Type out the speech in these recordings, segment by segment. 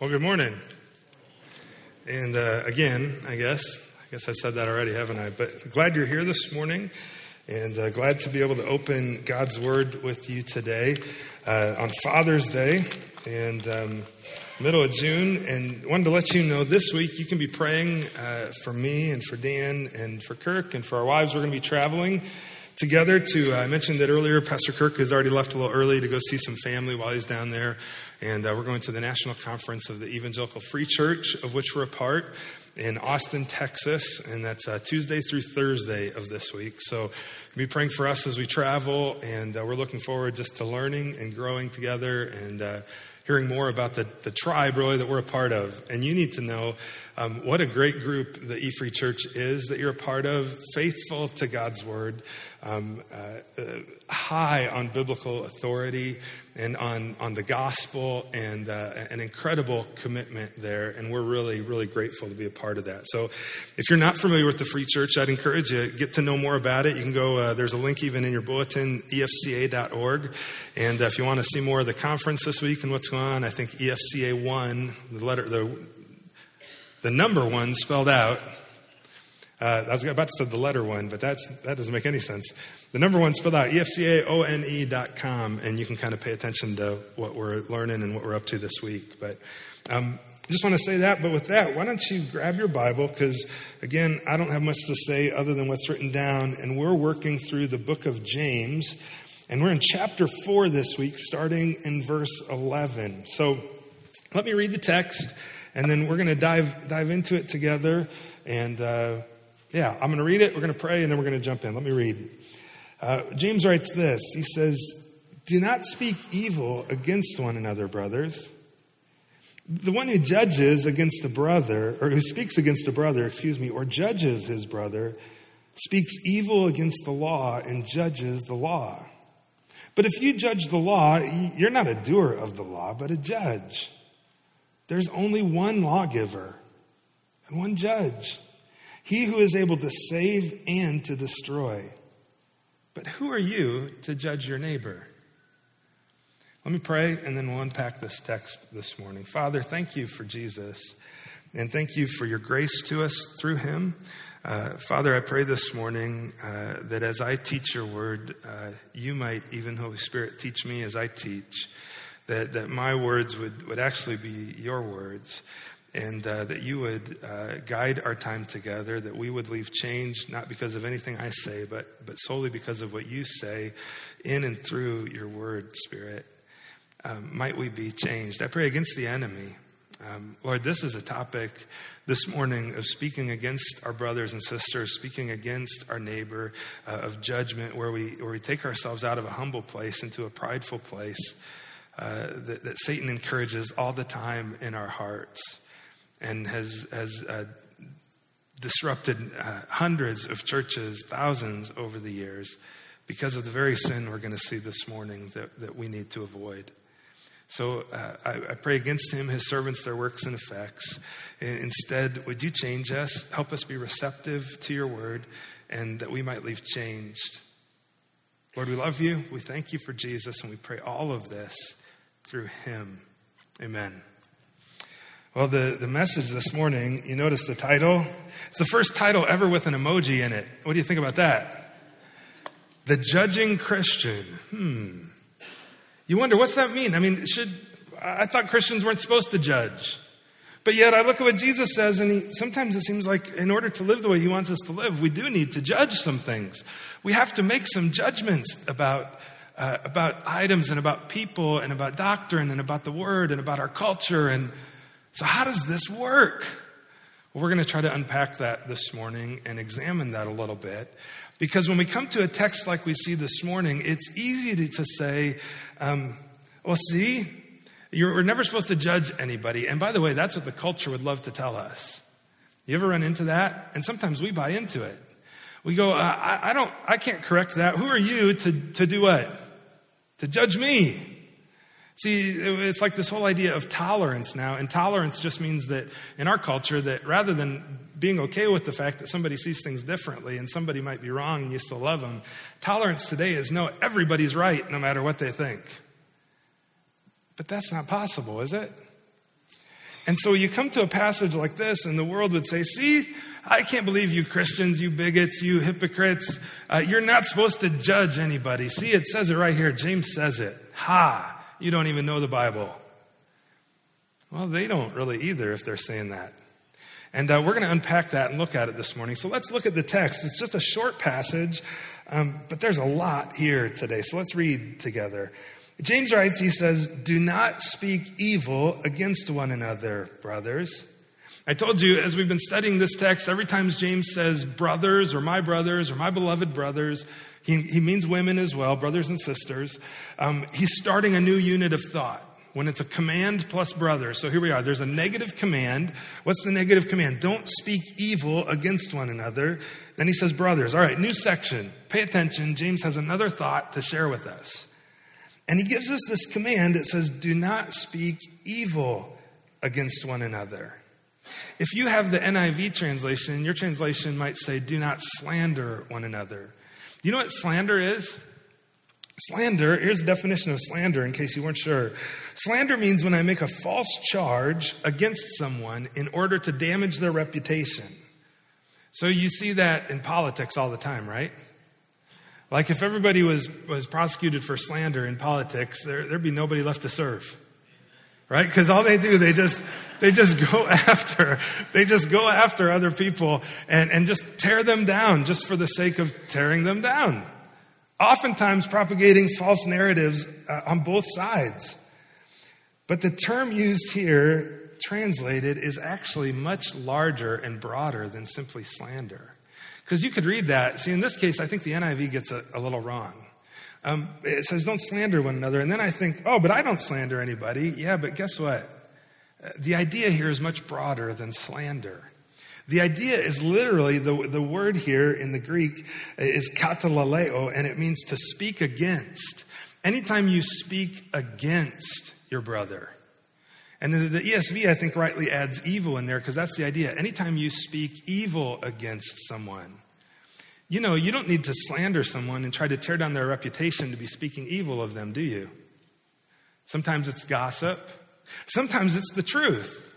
Well, good morning. And uh, again, I guess, I guess I said that already, haven't I? But glad you're here this morning and uh, glad to be able to open God's Word with you today uh, on Father's Day and um, middle of June. And wanted to let you know this week you can be praying uh, for me and for Dan and for Kirk and for our wives. We're going to be traveling together to, uh, I mentioned that earlier, Pastor Kirk has already left a little early to go see some family while he's down there. And uh, we're going to the National Conference of the Evangelical Free Church, of which we're a part, in Austin, Texas. And that's uh, Tuesday through Thursday of this week. So be praying for us as we travel. And uh, we're looking forward just to learning and growing together and uh, hearing more about the, the tribe, really, that we're a part of. And you need to know um, what a great group the E Free Church is that you're a part of, faithful to God's word, um, uh, uh, high on biblical authority and on, on the gospel, and uh, an incredible commitment there. And we're really, really grateful to be a part of that. So if you're not familiar with the Free Church, I'd encourage you get to know more about it. You can go, uh, there's a link even in your bulletin, efca.org. And uh, if you want to see more of the conference this week and what's going on, I think EFCA 1, the letter, the, the number one spelled out. Uh, I was about to say the letter one, but that's, that doesn't make any sense. The number one spelled out, efcaone.com, and you can kind of pay attention to what we're learning and what we're up to this week. But um, I just want to say that. But with that, why don't you grab your Bible? Because, again, I don't have much to say other than what's written down, and we're working through the book of James. And we're in chapter 4 this week, starting in verse 11. So let me read the text, and then we're going to dive, dive into it together. And uh, yeah, I'm going to read it, we're going to pray, and then we're going to jump in. Let me read. Uh, James writes this He says, Do not speak evil against one another, brothers. The one who judges against a brother, or who speaks against a brother, excuse me, or judges his brother, speaks evil against the law and judges the law. But if you judge the law, you're not a doer of the law, but a judge. There's only one lawgiver and one judge, he who is able to save and to destroy. But who are you to judge your neighbor? Let me pray and then we'll unpack this text this morning. Father, thank you for Jesus and thank you for your grace to us through him. Uh, Father, I pray this morning uh, that as I teach your word, uh, you might, even Holy Spirit, teach me as I teach, that, that my words would, would actually be your words and uh, that you would uh, guide our time together, that we would leave changed, not because of anything I say, but, but solely because of what you say in and through your word, Spirit. Um, might we be changed? I pray against the enemy. Um, Lord, this is a topic this morning of speaking against our brothers and sisters, speaking against our neighbor, uh, of judgment, where we, where we take ourselves out of a humble place into a prideful place uh, that, that Satan encourages all the time in our hearts and has, has uh, disrupted uh, hundreds of churches, thousands over the years, because of the very sin we're going to see this morning that, that we need to avoid. So uh, I, I, pray against him, his servants, their works and effects. Instead, would you change us? Help us be receptive to your word and that we might leave changed. Lord, we love you. We thank you for Jesus, and we pray all of this through him. Amen. Well, the, the message this morning, you notice the title? It's the first title ever with an emoji in it. What do you think about that? The Judging Christian. Hmm. You wonder, what's that mean? I mean, should, I thought Christians weren't supposed to judge. But yet I look at what Jesus says, and he, sometimes it seems like in order to live the way he wants us to live, we do need to judge some things. We have to make some judgments about, uh, about items and about people and about doctrine and about the word and about our culture and so, how does this work? Well, we're going to try to unpack that this morning and examine that a little bit. Because when we come to a text like we see this morning, it's easy to, say, um, well, see, you're, never supposed to judge anybody. And by the way, that's what the culture would love to tell us. You ever run into that? And sometimes we buy into it. We go, I, I don't, I can't correct that. Who are you to, to do what? To judge me. See, it's like this whole idea of tolerance now, and tolerance just means that in our culture, that rather than being okay with the fact that somebody sees things differently and somebody might be wrong and you still love them, tolerance today is no, everybody's right no matter what they think. But that's not possible, is it? And so you come to a passage like this, and the world would say, See, I can't believe you Christians, you bigots, you hypocrites. Uh, you're not supposed to judge anybody. See, it says it right here. James says it. Ha! You don't even know the Bible. Well, they don't really either if they're saying that. And uh, we're going to unpack that and look at it this morning. So let's look at the text. It's just a short passage, um, but there's a lot here today. So let's read together. James writes, he says, Do not speak evil against one another, brothers. I told you as we've been studying this text, every time James says brothers or my brothers or my beloved brothers, he, he means women as well, brothers and sisters. Um, he's starting a new unit of thought when it's a command plus brother. So here we are. There's a negative command. What's the negative command? Don't speak evil against one another. Then he says, brothers. All right, new section. Pay attention. James has another thought to share with us. And he gives us this command. It says, do not speak evil against one another. If you have the NIV translation, your translation might say, do not slander one another. You know what slander is? Slander, here's the definition of slander in case you weren't sure. Slander means when I make a false charge against someone in order to damage their reputation. So you see that in politics all the time, right? Like if everybody was, was prosecuted for slander in politics, there, there'd be nobody left to serve. Right? Because all they do, they just, they just go after, they just go after other people and, and just tear them down just for the sake of tearing them down oftentimes propagating false narratives uh, on both sides. But the term used here, translated, is actually much larger and broader than simply slander. Because you could read that. See, in this case, I think the NIV gets a, a little wrong. Um, it says, don't slander one another. And then I think, oh, but I don't slander anybody. Yeah, but guess what? The idea here is much broader than slander. The idea is literally, the, the word here in the Greek is katalaleo, and it means to speak against. Anytime you speak against your brother. And the, the ESV, I think, rightly adds evil in there because that's the idea. Anytime you speak evil against someone, you know, you don't need to slander someone and try to tear down their reputation to be speaking evil of them, do you? Sometimes it's gossip. Sometimes it's the truth.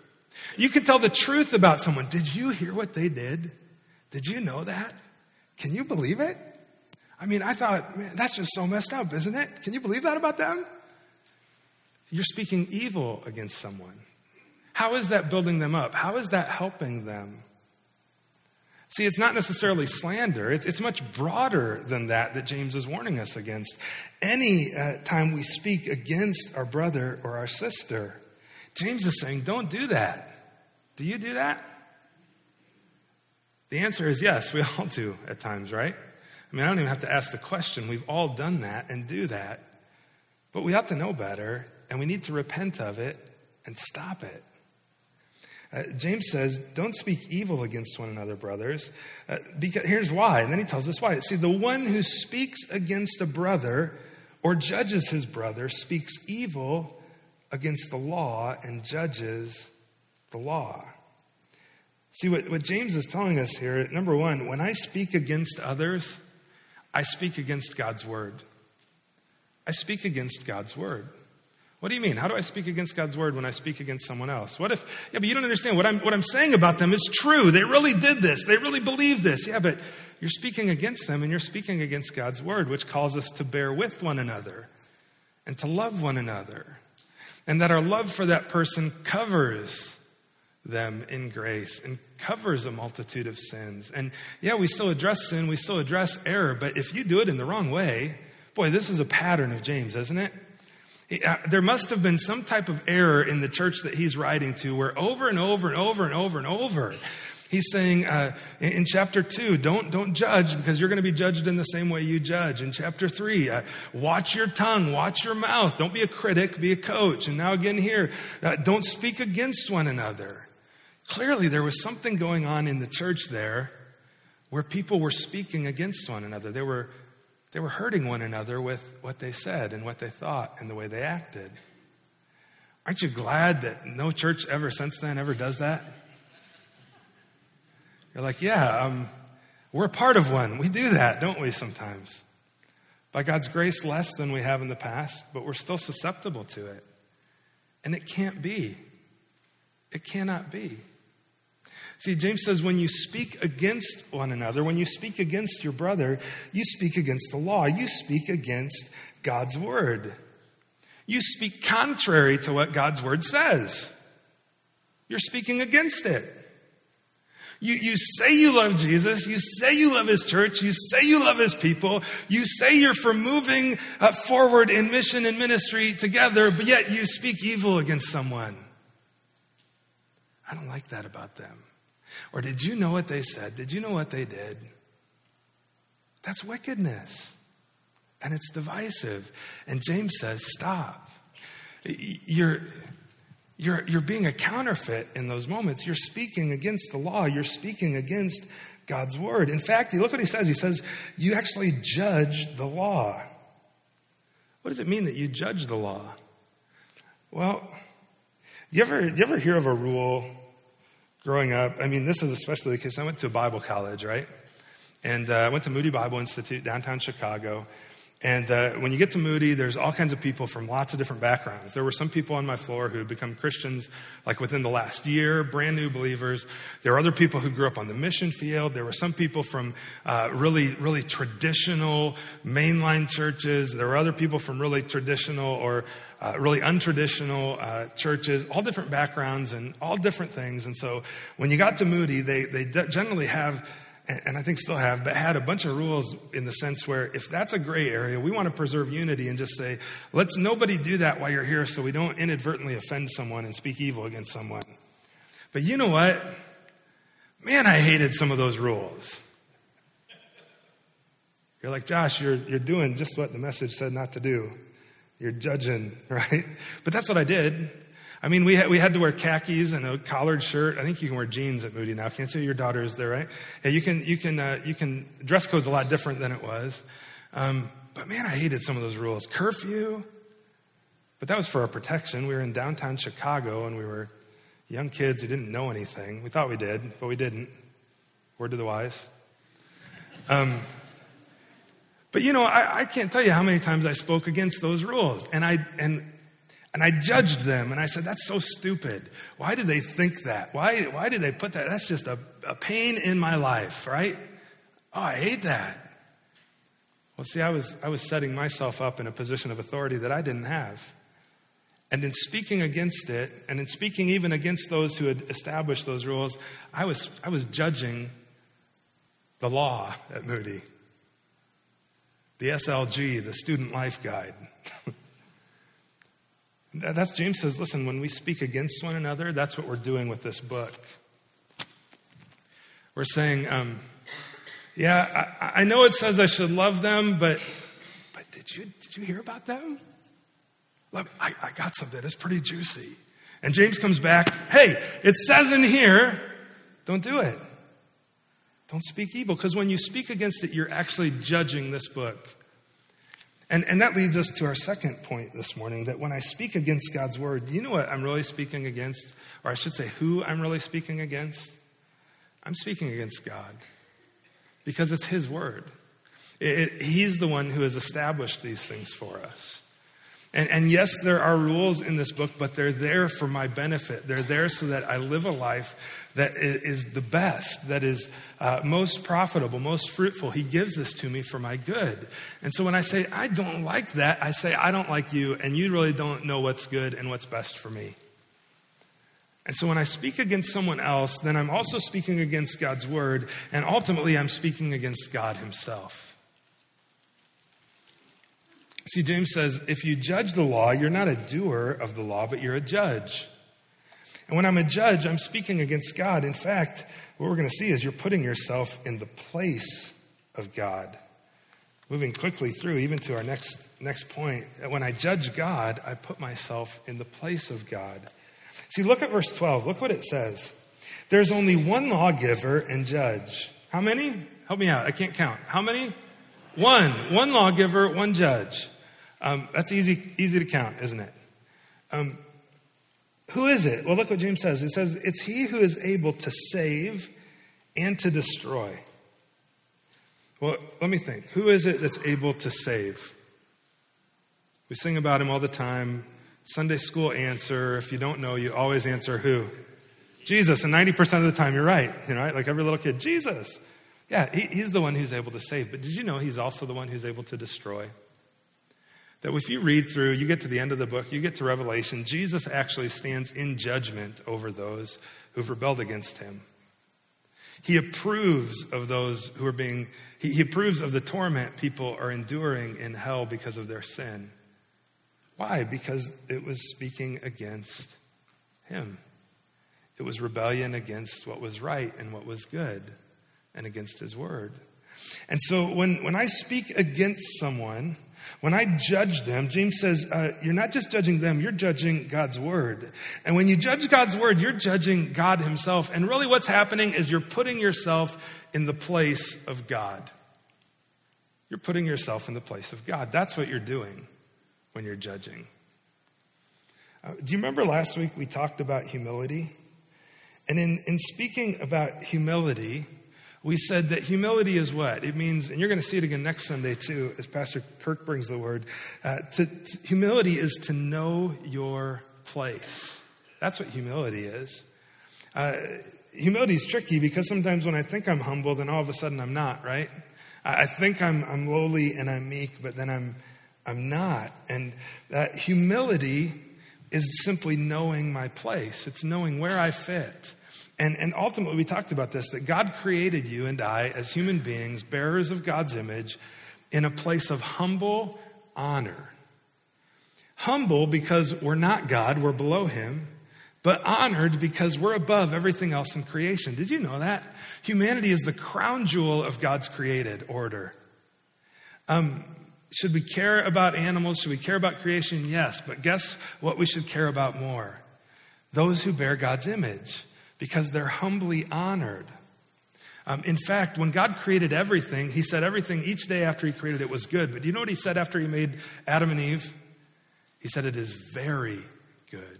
You can tell the truth about someone. Did you hear what they did? Did you know that? Can you believe it? I mean, I thought, man, that's just so messed up, isn't it? Can you believe that about them? You're speaking evil against someone. How is that building them up? How is that helping them? See, it's not necessarily slander. It's much broader than that that James is warning us against. Any uh, time we speak against our brother or our sister, James is saying, don't do that. Do you do that? The answer is yes, we all do at times, right? I mean, I don't even have to ask the question. We've all done that and do that. But we ought to know better, and we need to repent of it and stop it. Uh, James says, Don't speak evil against one another, brothers. Uh, because, here's why. And then he tells us why. See, the one who speaks against a brother or judges his brother speaks evil against the law and judges the law. See, what, what James is telling us here number one, when I speak against others, I speak against God's word. I speak against God's word. What do you mean? How do I speak against God's word when I speak against someone else? What if, yeah, but you don't understand. What I'm, what I'm saying about them is true. They really did this. They really believe this. Yeah, but you're speaking against them and you're speaking against God's word, which calls us to bear with one another and to love one another. And that our love for that person covers them in grace and covers a multitude of sins. And yeah, we still address sin, we still address error, but if you do it in the wrong way, boy, this is a pattern of James, isn't it? Uh, there must have been some type of error in the church that he's writing to where over and over and over and over and over He's saying uh, in, chapter two, don't, don't judge because you're going to be judged in the same way you judge. In chapter three, uh, watch your tongue, watch your mouth. Don't be a critic, be a coach. And now again here, uh, don't speak against one another. Clearly, there was something going on in the church there where people were speaking against one another. They were, they were hurting one another with what they said and what they thought and the way they acted. Aren't you glad that no church ever since then ever does that? You're like, yeah, um, we're part of one. We do that, don't we, sometimes? By God's grace, less than we have in the past, but we're still susceptible to it. And it can't be. It cannot be. See, James says when you speak against one another, when you speak against your brother, you speak against the law. You speak against God's word. You speak contrary to what God's word says. You're speaking against it. You, you say you love Jesus. You say you love his church. You say you love his people. You say you're for moving uh, forward in mission and ministry together, but yet you speak evil against someone. I don't like that about them. Or did you know what they said? Did you know what they did? That's wickedness. And it's divisive. And James says, stop. You're, you're, you're being a counterfeit in those moments. You're speaking against the law. You're speaking against God's word. In fact, look what he says. He says, you actually judge the law. What does it mean that you judge the law? Well, you ever, you ever hear of a rule growing up? I mean, this is especially the case. I went to a Bible college, right? And uh, I went to Moody Bible Institute downtown Chicago. And uh, when you get to Moody, there's all kinds of people from lots of different backgrounds. There were some people on my floor who had become Christians like within the last year, brand new believers. There were other people who grew up on the mission field. There were some people from uh, really, really traditional mainline churches. There were other people from really traditional or uh, really untraditional uh, churches, all different backgrounds and all different things. And so when you got to Moody, they, they generally have and I think still have, but had a bunch of rules in the sense where if that's a gray area, we want to preserve unity and just say, let's nobody do that while you're here so we don't inadvertently offend someone and speak evil against someone. But you know what? Man, I hated some of those rules. You're like, Josh, you're, you're doing just what the message said not to do. You're judging, right? But that's what I did. I mean, we had, we had to wear khakis and a collared shirt. I think you can wear jeans at Moody now. Can't say your daughter is there, right? Yeah, you can, you can, uh, you can, dress code's a lot different than it was. Um, but man, I hated some of those rules. Curfew. But that was for our protection. We were in downtown Chicago and we were young kids who didn't know anything. We thought we did, but we didn't. Word to the wise. Um, but you know, I, I, can't tell you how many times I spoke against those rules. And I, and and I judged them and I said, that's so stupid. Why did they think that? Why, why did they put that? That's just a, a pain in my life, right? Oh, I hate that. Well, see, I was, I was setting myself up in a position of authority that I didn't have. And in speaking against it, and in speaking even against those who had established those rules, I was, I was judging the law at Moody, the SLG, the Student Life Guide. That's James says, listen, when we speak against one another, that's what we're doing with this book. We're saying, um, yeah, I, I, know it says I should love them, but but did you did you hear about them? Look, I, I got something. It's pretty juicy. And James comes back, hey, it says in here, don't do it. Don't speak evil, because when you speak against it, you're actually judging this book. And, and that leads us to our second point this morning that when I speak against God's word, you know what I'm really speaking against? Or I should say, who I'm really speaking against? I'm speaking against God because it's His word. It, it, he's the one who has established these things for us. And, and yes, there are rules in this book, but they're there for my benefit. They're there so that I live a life that is the best, that is uh, most profitable, most fruitful. He gives this to me for my good. And so when I say, I don't like that, I say, I don't like you, and you really don't know what's good and what's best for me. And so when I speak against someone else, then I'm also speaking against God's word, and ultimately I'm speaking against God Himself. See, James says, if you judge the law, you're not a doer of the law, but you're a judge. And when I'm a judge, I'm speaking against God. In fact, what we're going to see is you're putting yourself in the place of God. Moving quickly through, even to our next, next point. When I judge God, I put myself in the place of God. See, look at verse 12. Look what it says. There's only one lawgiver and judge. How many? Help me out. I can't count. How many? One. One lawgiver, one judge. Um, that's easy, easy to count, isn't it? Um, who is it? Well, look what James says. It says, It's he who is able to save and to destroy. Well, let me think. Who is it that's able to save? We sing about him all the time. Sunday school answer. If you don't know, you always answer who? Jesus. And 90% of the time, you're right. You know, right? Like every little kid, Jesus. Yeah, he, he's the one who's able to save. But did you know he's also the one who's able to destroy? That if you read through, you get to the end of the book, you get to Revelation, Jesus actually stands in judgment over those who've rebelled against him. He approves of those who are being, he, he approves of the torment people are enduring in hell because of their sin. Why? Because it was speaking against him. It was rebellion against what was right and what was good and against his word. And so when, when I speak against someone, when I judge them, James says, uh, you're not just judging them, you're judging God's word. And when you judge God's word, you're judging God himself. And really what's happening is you're putting yourself in the place of God. You're putting yourself in the place of God. That's what you're doing when you're judging. Uh, do you remember last week we talked about humility? And in, in speaking about humility, we said that humility is what? It means, and you're going to see it again next Sunday too, as Pastor Kirk brings the word. Uh, to, to, humility is to know your place. That's what humility is. Uh, humility is tricky because sometimes when I think I'm humble, then all of a sudden I'm not, right? I, I think I'm, I'm lowly and I'm meek, but then I'm, I'm not. And uh, humility is simply knowing my place, it's knowing where I fit. And, and ultimately, we talked about this that God created you and I as human beings, bearers of God's image, in a place of humble honor. Humble because we're not God, we're below Him, but honored because we're above everything else in creation. Did you know that? Humanity is the crown jewel of God's created order. Um, should we care about animals? Should we care about creation? Yes, but guess what we should care about more? Those who bear God's image because they're humbly honored. Um, in fact, when God created everything, He said everything each day after He created it was good. But do you know what He said after He made Adam and Eve? He said it is very good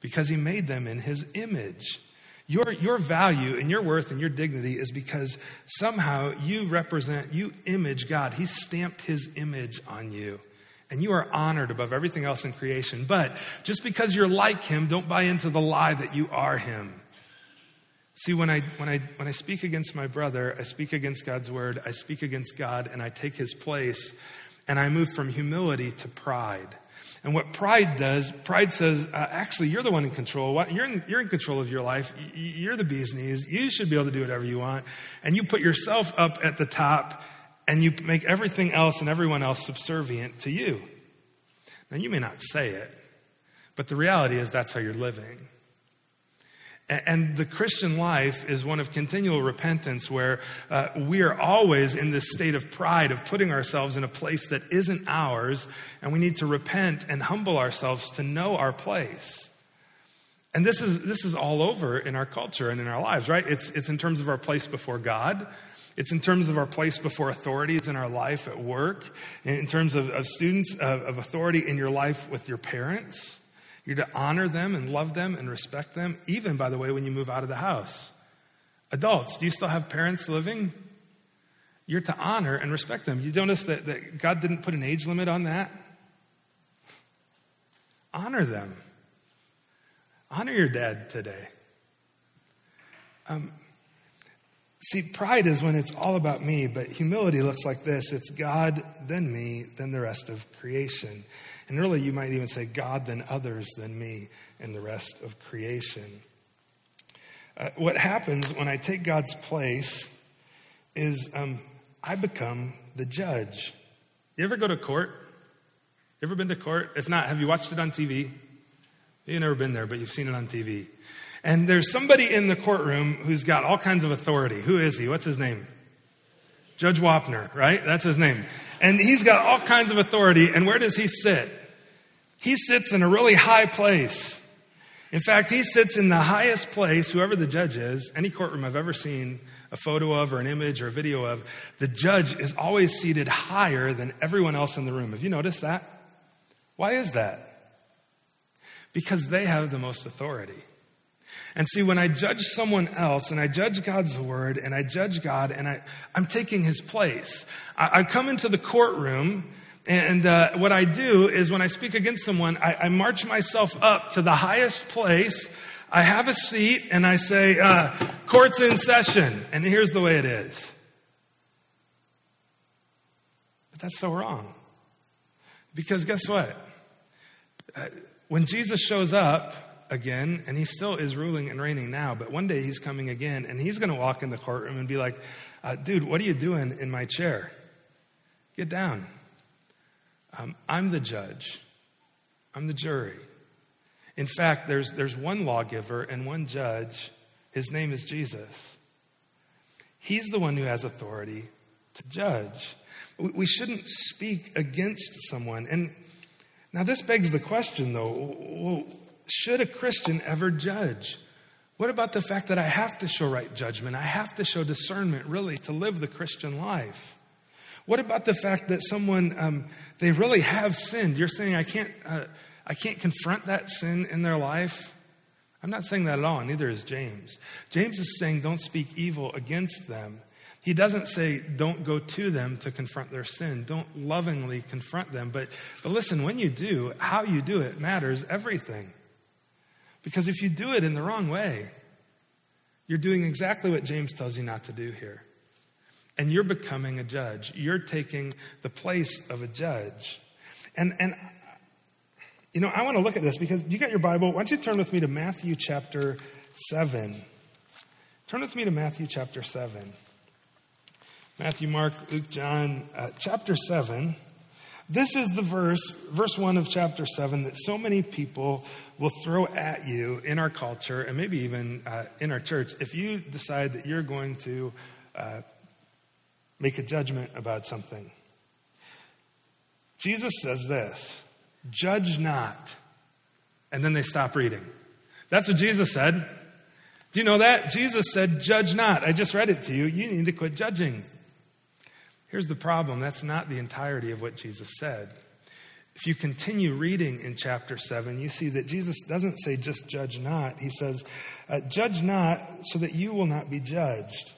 because He made them in His image. Your, your value and your worth and your dignity is because somehow you represent, you image God. He stamped His image on you and you are honored above everything else in creation. But just because you're like him, don't buy into the lie that you are him. See, when I, when, I, when I speak against my brother, I speak against God's word, I speak against God, and I take his place, and I move from humility to pride. And what pride does, pride says, uh, actually, you're the one in control. You're in, you're in control of your life. You're the bee's knees. You should be able to do whatever you want. And you put yourself up at the top, and you make everything else and everyone else subservient to you. Now, you may not say it, but the reality is that's how you're living. And the Christian life is one of continual repentance where uh, we are always in this state of pride of putting ourselves in a place that isn't ours, and we need to repent and humble ourselves to know our place. And this is, this is all over in our culture and in our lives, right? It's, it's in terms of our place before God. It's in terms of our place before authorities in our life at work, in terms of, of students of, of authority in your life with your parents. You're to honor them and love them and respect them, even, by the way, when you move out of the house. Adults, do you still have parents living? You're to honor and respect them. You notice that, that God didn't put an age limit on that? Honor them. Honor your dad today. Um, see, pride is when it's all about me, but humility looks like this it's God, then me, then the rest of creation. And really, you might even say God, than others, than me, and the rest of creation. Uh, what happens when I take God's place is um, I become the judge. You ever go to court? You ever been to court? If not, have you watched it on TV? You've never been there, but you've seen it on TV. And there's somebody in the courtroom who's got all kinds of authority. Who is he? What's his name? Judge Wapner, right? That's his name. And he's got all kinds of authority. And where does he sit? He sits in a really high place. In fact, he sits in the highest place, whoever the judge is, any courtroom I've ever seen a photo of or an image or a video of, the judge is always seated higher than everyone else in the room. Have you noticed that? Why is that? Because they have the most authority. And see, when I judge someone else and I judge God's word and I judge God and I, I'm taking his place, I, I come into the courtroom and uh, what I do is when I speak against someone, I, I march myself up to the highest place. I have a seat and I say, uh, court's in session, and here's the way it is. But that's so wrong. Because guess what? Uh, when Jesus shows up again, and he still is ruling and reigning now, but one day he's coming again, and he's going to walk in the courtroom and be like, uh, dude, what are you doing in my chair? Get down. Um, I'm the judge, I'm the jury. In fact, there's, there's one lawgiver and one judge. His name is Jesus. He's the one who has authority to judge. We shouldn't speak against someone. And now, this begs the question, though should a Christian ever judge? What about the fact that I have to show right judgment? I have to show discernment, really, to live the Christian life. What about the fact that someone, um, they really have sinned? You're saying I can't. Uh, I can't confront that sin in their life. I'm not saying that at all, neither is James. James is saying don't speak evil against them. He doesn't say don't go to them to confront their sin. Don't lovingly confront them. But, but listen, when you do, how you do it matters everything. Because if you do it in the wrong way, you're doing exactly what James tells you not to do here. And you're becoming a judge. You're taking the place of a judge. And, and you know, I want to look at this because you got your Bible. Why don't you turn with me to Matthew chapter 7? Turn with me to Matthew chapter 7. Matthew, Mark, Luke, John, uh, chapter 7. This is the verse, verse 1 of chapter 7, that so many people will throw at you in our culture and maybe even uh, in our church if you decide that you're going to uh, make a judgment about something. Jesus says this Judge not. And then they stop reading. That's what Jesus said. Do you know that? Jesus said, Judge not. I just read it to you. You need to quit judging. Here's the problem that's not the entirety of what Jesus said. If you continue reading in chapter 7, you see that Jesus doesn't say just judge not. He says, uh, Judge not so that you will not be judged.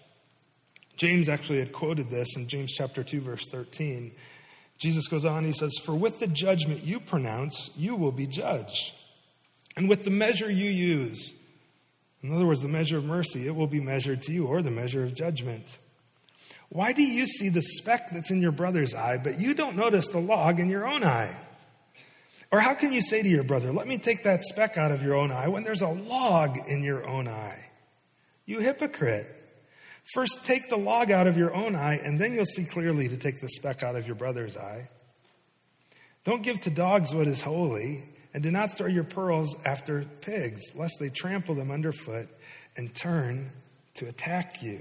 James actually had quoted this in James chapter 2, verse 13. Jesus goes on, he says, For with the judgment you pronounce, you will be judged. And with the measure you use, in other words, the measure of mercy, it will be measured to you, or the measure of judgment. Why do you see the speck that's in your brother's eye, but you don't notice the log in your own eye? Or how can you say to your brother, Let me take that speck out of your own eye, when there's a log in your own eye? You hypocrite. First, take the log out of your own eye, and then you'll see clearly to take the speck out of your brother's eye. Don't give to dogs what is holy, and do not throw your pearls after pigs, lest they trample them underfoot and turn to attack you.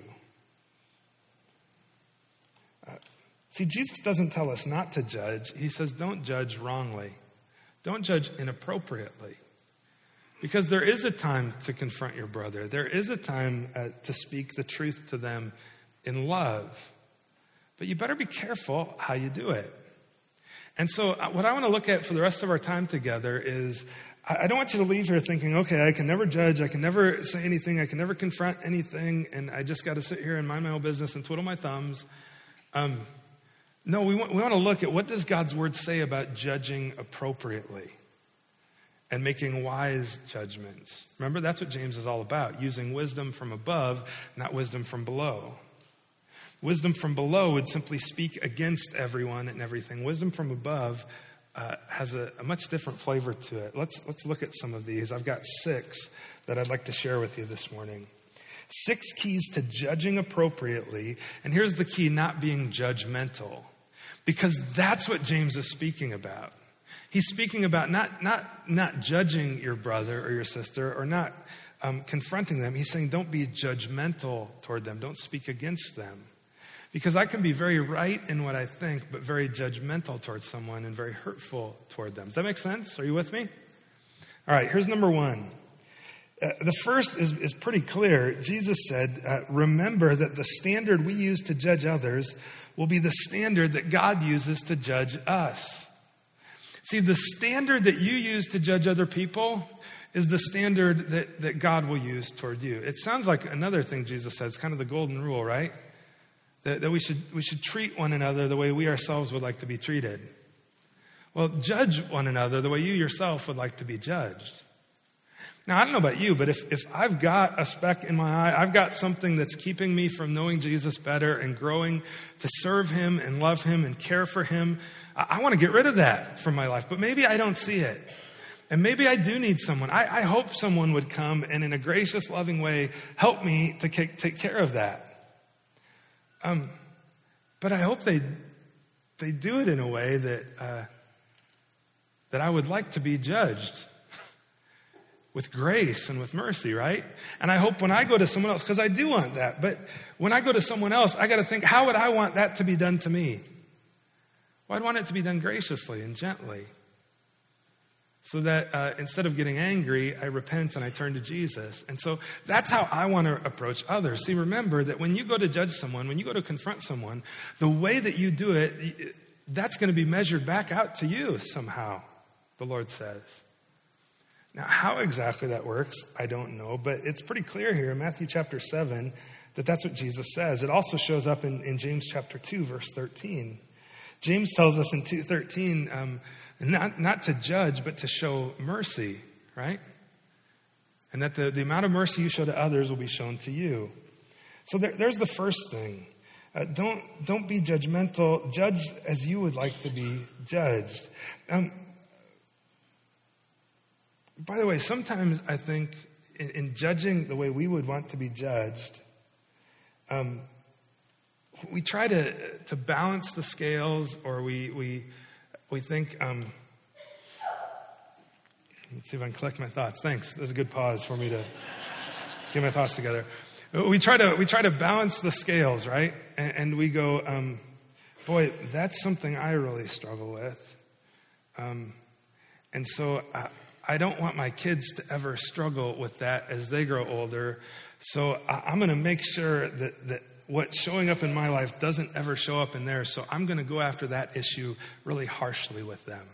Uh, see, Jesus doesn't tell us not to judge, He says, don't judge wrongly, don't judge inappropriately. Because there is a time to confront your brother, there is a time uh, to speak the truth to them in love. But you better be careful how you do it. And so, uh, what I want to look at for the rest of our time together is I don't want you to leave here thinking, okay, I can never judge, I can never say anything, I can never confront anything, and I just got to sit here and mind my own business and twiddle my thumbs. Um, no, we want, we want to look at what does God's word say about judging appropriately and making wise judgments. Remember, that's what James is all about using wisdom from above, not wisdom from below. Wisdom from below would simply speak against everyone and everything. Wisdom from above uh, has a, a, much different flavor to it. Let's, let's look at some of these. I've got six that I'd like to share with you this morning. Six keys to judging appropriately. And here's the key not being judgmental, because that's what James is speaking about. He's speaking about not, not, not judging your brother or your sister or not um, confronting them. He's saying don't be judgmental toward them, don't speak against them. Because I can be very right in what I think, but very judgmental towards someone and very hurtful toward them. Does that make sense? Are you with me? All right, here's number one. Uh, the first is, is pretty clear. Jesus said, uh, Remember that the standard we use to judge others will be the standard that God uses to judge us. See, the standard that you use to judge other people is the standard that, that God will use toward you. It sounds like another thing Jesus says, kind of the golden rule, right? That, that we, should, we should treat one another the way we ourselves would like to be treated. Well, judge one another the way you yourself would like to be judged. Now, I don't know about you, but if, if I've got a speck in my eye, I've got something that's keeping me from knowing Jesus better and growing to serve him and love him and care for him, I, I want to get rid of that from my life. But maybe I don't see it. And maybe I do need someone. I, I hope someone would come and, in a gracious, loving way, help me to take care of that. Um, but I hope they, they do it in a way that, uh, that I would like to be judged with grace and with mercy, right? And I hope when I go to someone else, because I do want that, but when I go to someone else, I got to think, how would I want that to be done to me? Well, I'd want it to be done graciously and gently. So that uh, instead of getting angry, I repent and I turn to Jesus. And so that's how I want to approach others. See, remember that when you go to judge someone, when you go to confront someone, the way that you do it, that's going to be measured back out to you somehow, the Lord says. Now, how exactly that works, I don't know, but it's pretty clear here in Matthew chapter 7 that that's what Jesus says. It also shows up in, in James chapter 2, verse 13. James tells us in 2.13, um, not, not to judge, but to show mercy, right? And that the, the amount of mercy you show to others will be shown to you. So there, there's the first thing. Uh, don't, don't be judgmental. Judge as you would like to be judged. Um, by the way, sometimes I think in, in, judging the way we would want to be judged, um, we try to, to balance the scales or we, we, we think, um, let's see if I can collect my thoughts. Thanks. That's a good pause for me to get my thoughts together. We try to, we try to balance the scales, right? And, and we go, um, boy, that's something I really struggle with. Um, and so I, I don't want my kids to ever struggle with that as they grow older. So I, am going to make sure that, that what's showing up in my life doesn't ever show up in theirs. So I'm going to go after that issue really harshly with them.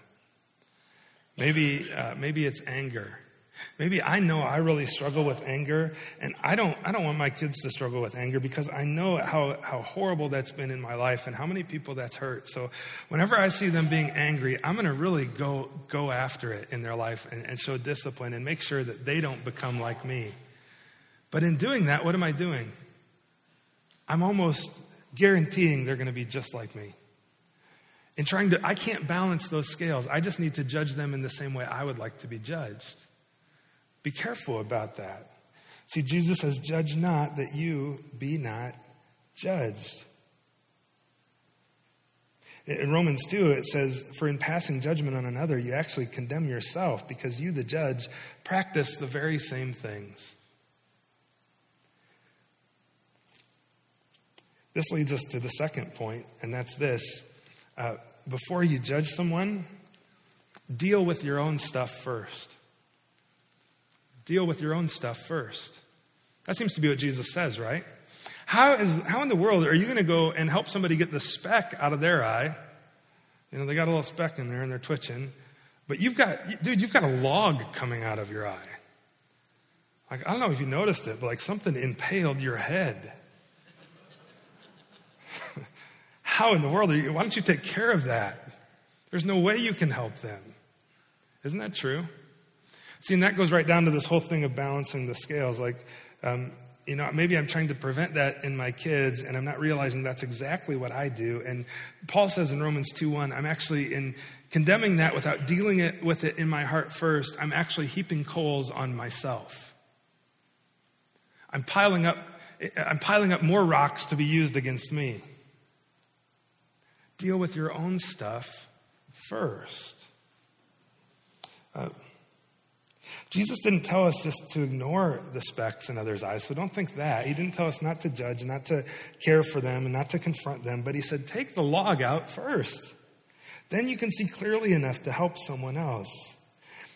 Maybe, uh, maybe it's anger. Maybe I know I really struggle with anger, and I don't, I don't want my kids to struggle with anger because I know how, how horrible that's been in my life and how many people that's hurt. So whenever I see them being angry, I'm going to really go, go after it in their life and, and show discipline and make sure that they don't become like me. But in doing that, what am I doing? I'm almost guaranteeing they're going to be just like me. In trying to, I can't balance those scales. I just need to judge them in the same way I would like to be judged. Be careful about that. See, Jesus says, Judge not that you be not judged. In Romans 2, it says, For in passing judgment on another, you actually condemn yourself because you, the judge, practice the very same things. This leads us to the second point, and that's this. Uh, before you judge someone, deal with your own stuff first. Deal with your own stuff first. That seems to be what Jesus says, right? How, is, how in the world are you going to go and help somebody get the speck out of their eye? You know, they got a little speck in there and they're twitching. But you've got, dude, you've got a log coming out of your eye. Like, I don't know if you noticed it, but like something impaled your head. How in the world you? Why don't you take care of that? There's no way you can help them. Isn't that true? See, and that goes right down to this whole thing of balancing the scales. Like, um, you know, maybe I'm trying to prevent that in my kids, and I'm not realizing that's exactly what I do. And Paul says in Romans 2:1, I'm actually in condemning that without dealing it with it in my heart first. I'm actually heaping coals on myself. I'm piling up. I'm piling up more rocks to be used against me. Deal with your own stuff first. Uh, Jesus didn't tell us just to ignore the specks in others' eyes, so don't think that. He didn't tell us not to judge, not to care for them, and not to confront them, but he said, take the log out first. Then you can see clearly enough to help someone else.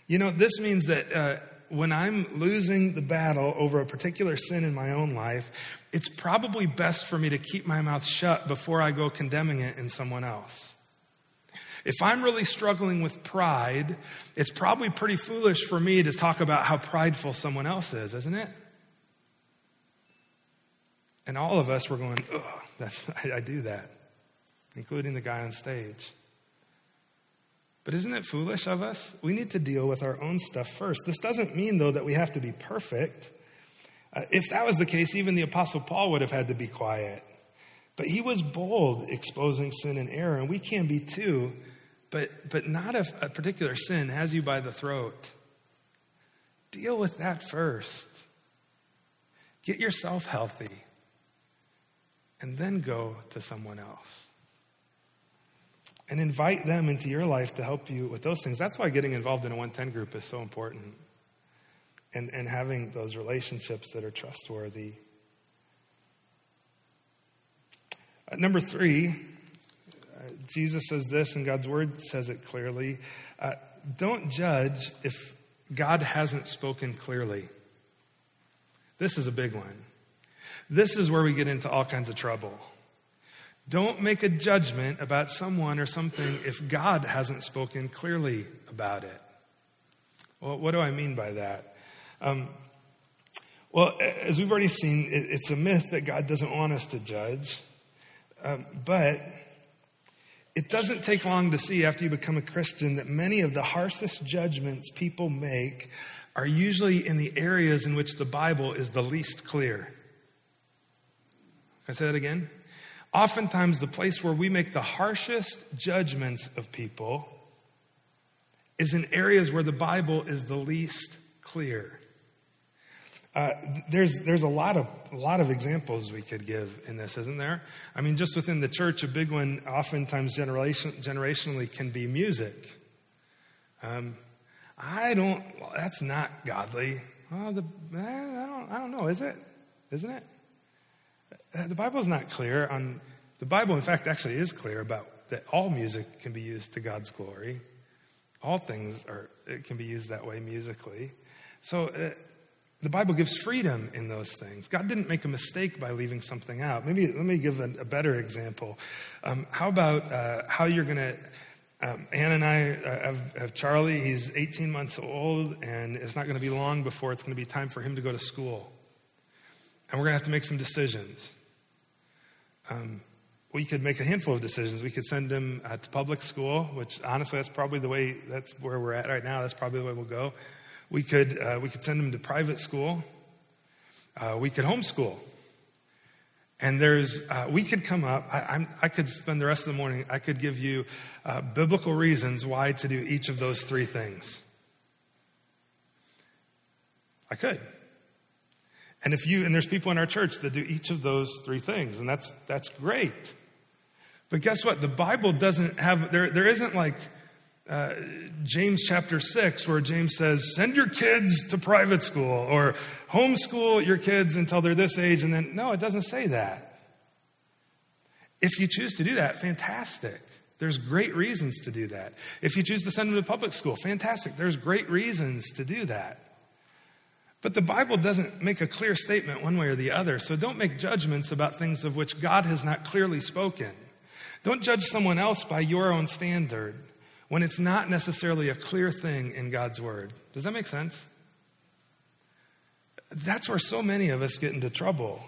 You know, this means that uh, when I'm losing the battle over a particular sin in my own life, it's probably best for me to keep my mouth shut before I go condemning it in someone else. If I'm really struggling with pride, it's probably pretty foolish for me to talk about how prideful someone else is, isn't it? And all of us were going, ugh, that's, I, I do that, including the guy on stage. But isn't it foolish of us? We need to deal with our own stuff first. This doesn't mean, though, that we have to be perfect. Uh, if that was the case, even the Apostle Paul would have had to be quiet. But he was bold exposing sin and error, and we can be too, but, but not if a particular sin has you by the throat. Deal with that first. Get yourself healthy, and then go to someone else. And invite them into your life to help you with those things. That's why getting involved in a 110 group is so important and, and having those relationships that are trustworthy. Uh, number three, Jesus says this, and God's word says it clearly. Uh, don't judge if God hasn't spoken clearly. This is a big one. This is where we get into all kinds of trouble. Don't make a judgment about someone or something if God hasn't spoken clearly about it. Well, what do I mean by that? Um, well, as we've already seen, it's a myth that God doesn't want us to judge. Um, but it doesn't take long to see after you become a Christian that many of the harshest judgments people make are usually in the areas in which the Bible is the least clear. Can I say that again? Oftentimes, the place where we make the harshest judgments of people is in areas where the Bible is the least clear. Uh, there's there's a lot of a lot of examples we could give in this, isn't there? I mean, just within the church, a big one, oftentimes generation, generationally, can be music. Um, I don't. Well, that's not godly. The eh, I don't. I don't know. Is it? Isn't it? Uh, the Bible is not clear on. The Bible, in fact, actually is clear about that all music can be used to God's glory. All things are it can be used that way musically. So. Uh, the Bible gives freedom in those things. God didn't make a mistake by leaving something out. Maybe let me give a, a better example. Um, how about uh, how you're going to? Um, Ann and I uh, have, have, Charlie. He's 18 months old, and it's not going to be long before it's going to be time for him to go to school. And we're going to have to make some decisions. Um, we could make a handful of decisions. We could send him uh, to public school, which honestly, that's probably the way. That's where we're at right now. That's probably the way we'll go. We could, uh, we could send them to private school. Uh, we could homeschool. And there's, uh, we could come up, I, I, could spend the rest of the morning, I could give you uh, biblical reasons why to do each of those three things. I could. And if you, and there's people in our church that do each of those three things, and that's, that's great. But guess what? The Bible doesn't have, there, there isn't like, uh, James chapter 6, where James says, send your kids to private school or homeschool your kids until they're this age. And then, no, it doesn't say that. If you choose to do that, fantastic. There's great reasons to do that. If you choose to send them to public school, fantastic. There's great reasons to do that. But the Bible doesn't make a clear statement one way or the other, so don't make judgments about things of which God has not clearly spoken. Don't judge someone else by your own standard when it's not necessarily a clear thing in God's Word. Does that make sense? That's where so many of us get into trouble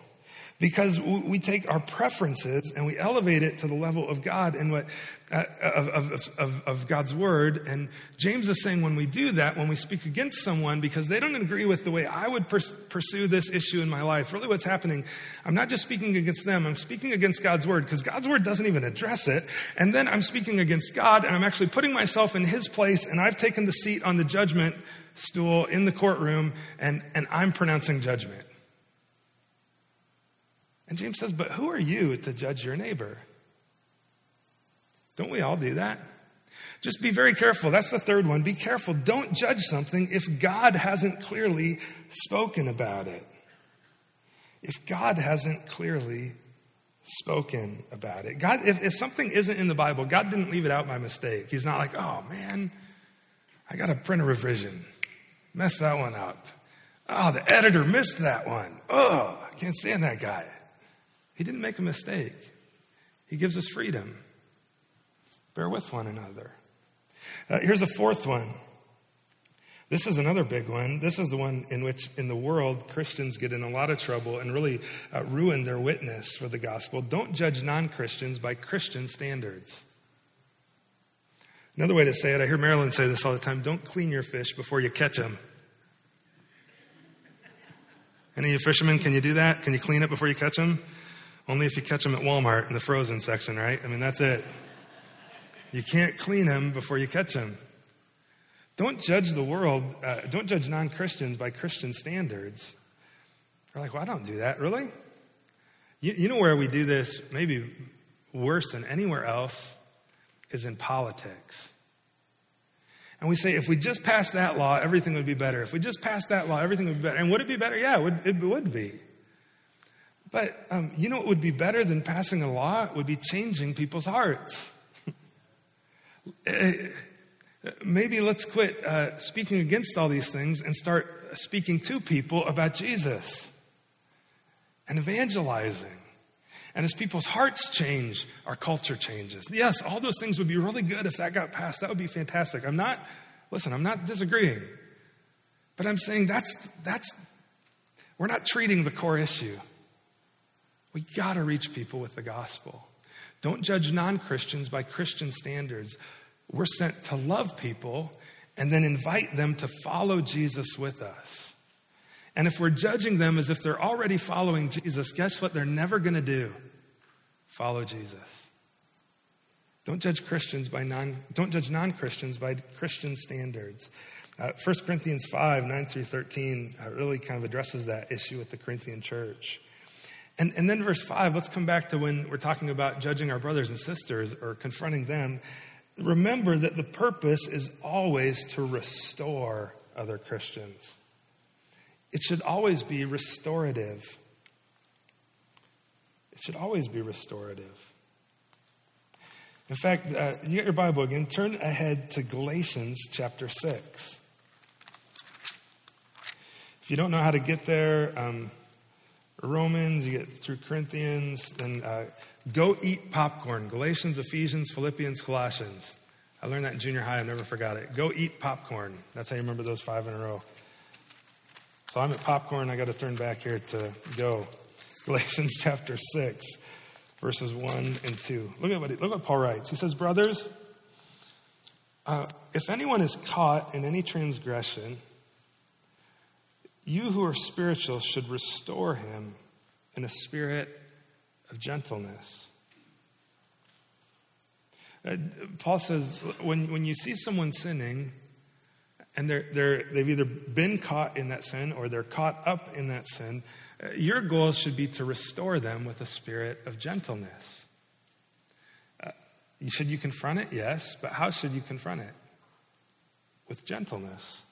because we take our preferences and we elevate it to the level of God and what uh, of, of, of, of, God's word. And James is saying when we do that, when we speak against someone because they don't agree with the way I would pers- pursue this issue in my life, really what's happening, I'm not just speaking against them, I'm speaking against God's word because God's word doesn't even address it. And then I'm speaking against God and I'm actually putting myself in his place and I've taken the seat on the judgment stool in the courtroom and, and I'm pronouncing judgment. And James says, But who are you to judge your neighbor? Don't we all do that? Just be very careful. That's the third one. Be careful. Don't judge something if God hasn't clearly spoken about it. If God hasn't clearly spoken about it. God, if, if something isn't in the Bible, God didn't leave it out by mistake. He's not like, oh man, I got to print a revision. Mess that one up. Oh, the editor missed that one. Oh, I can't stand that guy. He didn't make a mistake. He gives us freedom. Bear with one another. Uh, here's a fourth one. This is another big one. This is the one in which, in the world, Christians get in a lot of trouble and really uh, ruin their witness for the gospel. Don't judge non Christians by Christian standards. Another way to say it, I hear Marilyn say this all the time don't clean your fish before you catch them. Any of you fishermen, can you do that? Can you clean it before you catch them? Only if you catch them at Walmart in the frozen section, right? I mean, that's it. You can't clean them before you catch them. Don't judge the world, uh, don't judge non Christians by Christian standards. They're like, well, I don't do that. Really? You, you know where we do this, maybe worse than anywhere else, is in politics. And we say, if we just pass that law, everything would be better. If we just pass that law, everything would be better. And would it be better? Yeah, it would, it would be. But um, you know what would be better than passing a law? It would be changing people's hearts. Eh, maybe let's quit uh, speaking against all these things and start speaking to people about Jesus and evangelizing. And as people's hearts change, our culture changes. Yes, all those things would be really good if that got passed. That would be fantastic. I'm not, listen, I'm not disagreeing. But I'm saying that's, that's, we're not treating the core issue. We got to reach people with the gospel. Don't judge non Christians by Christian standards. We're sent to love people and then invite them to follow Jesus with us. And if we're judging them as if they're already following Jesus, guess what they're never going to do? Follow Jesus. Don't judge Christians by non, don't judge non-Christians by Christian standards. Uh, 1 Corinthians 5, 9 through 13 uh, really kind of addresses that issue with the Corinthian church. And, and then verse 5, let's come back to when we're talking about judging our brothers and sisters or confronting them. Remember that the purpose is always to restore other Christians. It should always be restorative. It should always be restorative. In fact, uh, you get your Bible again, turn ahead to Galatians chapter 6. If you don't know how to get there, um, Romans, you get through Corinthians, then uh, go eat popcorn. Galatians, Ephesians, Philippians, Colossians. I learned that in junior high. I never forgot it. Go eat popcorn. That's how you remember those five in a row. So I'm at popcorn. I got to turn back here to go. Galatians chapter 6, verses 1 and 2. Look at what, look what Paul writes. He says, Brothers, uh, if anyone is caught in any transgression, you who are spiritual should restore him in a spirit of gentleness. Uh, Paul says, when, when you see someone sinning, and they're, they're, they've either been caught in that sin or they're caught up in that sin, uh, your goal should be to restore them with a spirit of gentleness. Uh, should you confront it? Yes, but how should you confront it? With gentleness.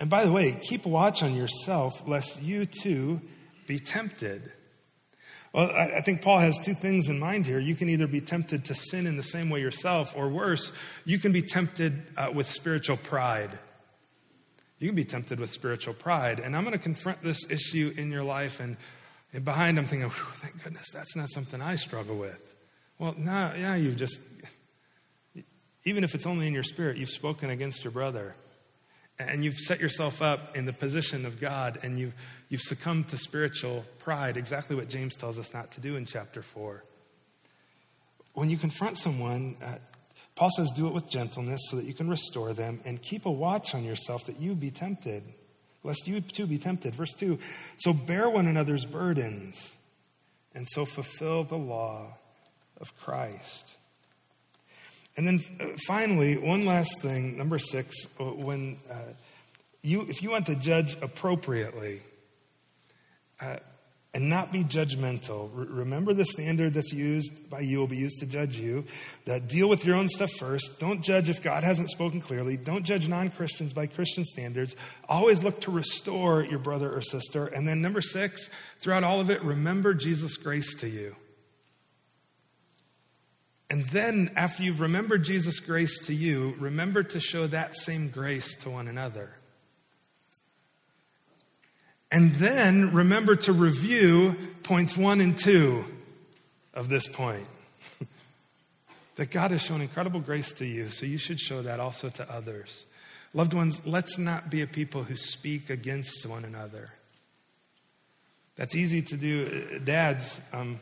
And by the way, keep watch on yourself lest you too be tempted. Well, I think Paul has two things in mind here. You can either be tempted to sin in the same way yourself, or worse, you can be tempted uh, with spiritual pride. You can be tempted with spiritual pride. And I'm going to confront this issue in your life, and, and behind I'm thinking, thank goodness, that's not something I struggle with. Well, now, yeah, you've just, even if it's only in your spirit, you've spoken against your brother and you've set yourself up in the position of God and you've, you've succumbed to spiritual pride, exactly what James tells us not to do in chapter 4. When you confront someone, uh, Paul says, do it with gentleness so that you can restore them and keep a watch on yourself that you be tempted, lest you too be tempted. Verse 2 So bear one another's burdens and so fulfill the law of Christ. And then uh, finally, one last thing, number six, uh, when uh, you, if you want to judge appropriately uh, and not be judgmental, re- remember the standard that's used by you will be used to judge you. That deal with your own stuff first. Don't judge if God hasn't spoken clearly. Don't judge non Christians by Christian standards. Always look to restore your brother or sister. And then number six, throughout all of it, remember Jesus' grace to you. And then, after you've remembered Jesus' grace to you, remember to show that same grace to one another. And then remember to review points one and two of this point. that God has shown incredible grace to you, so you should show that also to others. Loved ones, let's not be a people who speak against one another. That's easy to do. Dads, um,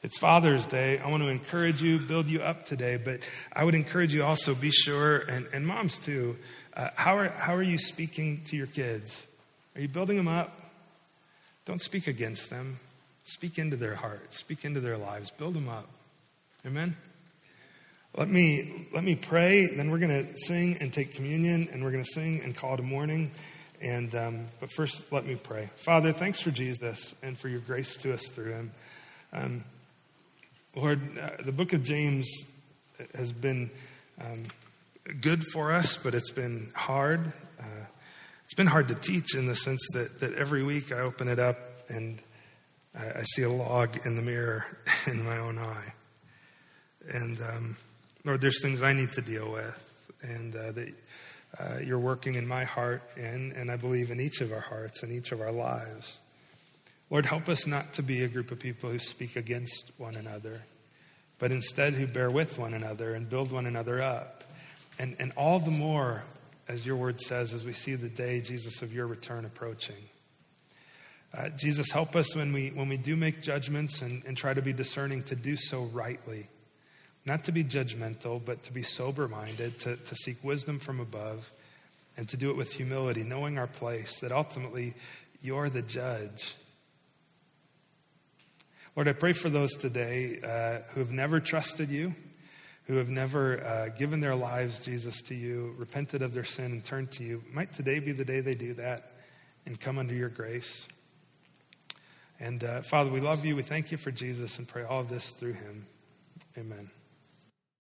It's Father's Day. I want to encourage you, build you up today, but I would encourage you also be sure, and, and moms too, uh, how, are, how are you speaking to your kids? Are you building them up? Don't speak against them. Speak into their hearts, speak into their lives, build them up. Amen? Let me, let me pray, then we're going to sing and take communion, and we're going to sing and call a morning. And, um, but first, let me pray. Father, thanks for Jesus and for your grace to us through him. Um, Lord, uh, the book of James has been um, good for us, but it's been hard. Uh, it's been hard to teach in the sense that, that every week I open it up and I, I see a log in the mirror in my own eye. And um, Lord, there's things I need to deal with, and uh, that uh, you're working in my heart, and, and I believe in each of our hearts and each of our lives. Lord, help us not to be a group of people who speak against one another, but instead who bear with one another and build one another up. And, and all the more, as your word says, as we see the day, Jesus, of your return approaching. Uh, Jesus, help us when we, when we do make judgments and, and try to be discerning to do so rightly. Not to be judgmental, but to be sober minded, to, to seek wisdom from above, and to do it with humility, knowing our place, that ultimately you're the judge Lord, I pray for those today uh, who have never trusted you, who have never uh, given their lives, Jesus, to you, repented of their sin, and turned to you. Might today be the day they do that and come under your grace. And uh, Father, we love you. We thank you for Jesus and pray all of this through him. Amen.